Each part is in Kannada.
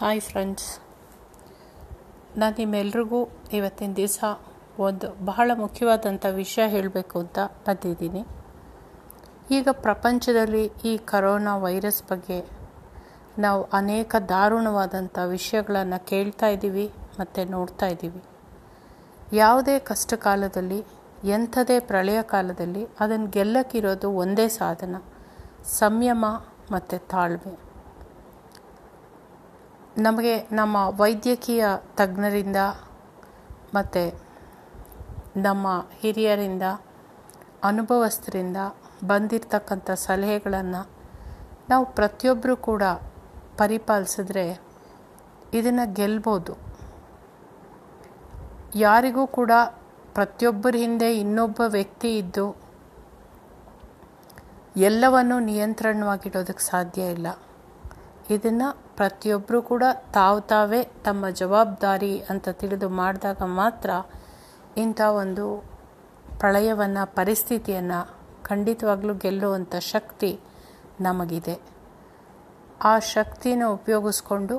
ಹಾಯ್ ಫ್ರೆಂಡ್ಸ್ ನಾನು ನಿಮ್ಮೆಲ್ರಿಗೂ ಇವತ್ತಿನ ದಿವಸ ಒಂದು ಬಹಳ ಮುಖ್ಯವಾದಂಥ ವಿಷಯ ಹೇಳಬೇಕು ಅಂತ ಬಂದಿದ್ದೀನಿ. ಈಗ ಪ್ರಪಂಚದಲ್ಲಿ ಈ ಕರೋನಾ ವೈರಸ್ ಬಗ್ಗೆ ನಾವು ಅನೇಕ ದಾರುಣವಾದಂಥ ವಿಷಯಗಳನ್ನು ಕೇಳ್ತಾ ಇದ್ದೀವಿ ಮತ್ತು ನೋಡ್ತಾ ಇದ್ದೀವಿ. ಯಾವುದೇ ಕಷ್ಟ ಕಾಲದಲ್ಲಿ ಎಂಥದೇ ಪ್ರಳಯ ಕಾಲದಲ್ಲಿ ಅದನ್ನು ಗೆಲ್ಲಕ್ಕಿರೋದು ಒಂದೇ ಸಾಧನ, ಸಂಯಮ ಮತ್ತು ತಾಳ್ಮೆ. ನಮಗೆ ನಮ್ಮ ವೈದ್ಯಕೀಯ ತಜ್ಞರಿಂದ ಮತ್ತು ನಮ್ಮ ಹಿರಿಯರಿಂದ, ಅನುಭವಸ್ಥರಿಂದ ಬಂದಿರತಕ್ಕಂಥ ಸಲಹೆಗಳನ್ನು ನಾವು ಪ್ರತಿಯೊಬ್ಬರೂ ಕೂಡ ಪರಿಪಾಲಿಸಿದ್ರೆ ಇದನ್ನು ಗೆಲ್ಬೋದು. ಯಾರಿಗೂ ಕೂಡ ಪ್ರತಿಯೊಬ್ಬರ ಹಿಂದೆ ಇನ್ನೊಬ್ಬ ವ್ಯಕ್ತಿ ಇದ್ದು ಎಲ್ಲವನ್ನು ನಿಯಂತ್ರಣವಾಗಿಡೋದಕ್ಕೆ ಸಾಧ್ಯ ಇಲ್ಲ. ಇದನ್ನು ಪ್ರತಿಯೊಬ್ಬರೂ ಕೂಡ ತಾವು ತಾವೇ ತಮ್ಮ ಜವಾಬ್ದಾರಿ ಅಂತ ತಿಳಿದು ಮಾಡಿದಾಗ ಮಾತ್ರ ಇಂಥ ಒಂದು ಪ್ರಳಯವನ್ನು, ಪರಿಸ್ಥಿತಿಯನ್ನು ಖಂಡಿತವಾಗ್ಲೂ ಗೆಲ್ಲುವಂಥ ಶಕ್ತಿ ನಮಗಿದೆ. ಆ ಶಕ್ತಿನ ಉಪಯೋಗಿಸ್ಕೊಂಡು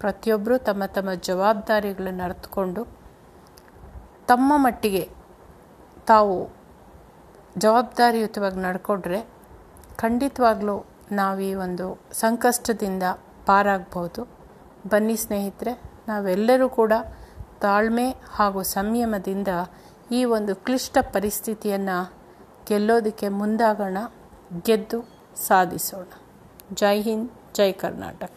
ಪ್ರತಿಯೊಬ್ಬರೂ ತಮ್ಮ ತಮ್ಮ ಜವಾಬ್ದಾರಿಗಳನ್ನು ಅರ್ಥಕೊಂಡು ತಮ್ಮ ಮಟ್ಟಿಗೆ ತಾವು ಜವಾಬ್ದಾರಿಯುತವಾಗಿ ನಡ್ಕೊಂಡ್ರೆ ಖಂಡಿತವಾಗ್ಲೂ ನಾವು ಈ ಒಂದು ಸಂಕಷ್ಟದಿಂದ ಪಾರಾಗ್ಬೋದು. ಬನ್ನಿ ಸ್ನೇಹಿತರೆ, ನಾವೆಲ್ಲರೂ ಕೂಡ ತಾಳ್ಮೆ ಹಾಗೂ ಸಂಯಮದಿಂದ ಈ ಒಂದು ಕ್ಲಿಷ್ಟ ಪರಿಸ್ಥಿತಿಯನ್ನು ಗೆಲ್ಲೋದಕ್ಕೆ ಮುಂದಾಗೋಣ, ಗೆದ್ದು ಸಾಧಿಸೋಣ. ಜೈ ಹಿಂದ್, ಜೈ ಕರ್ನಾಟಕ.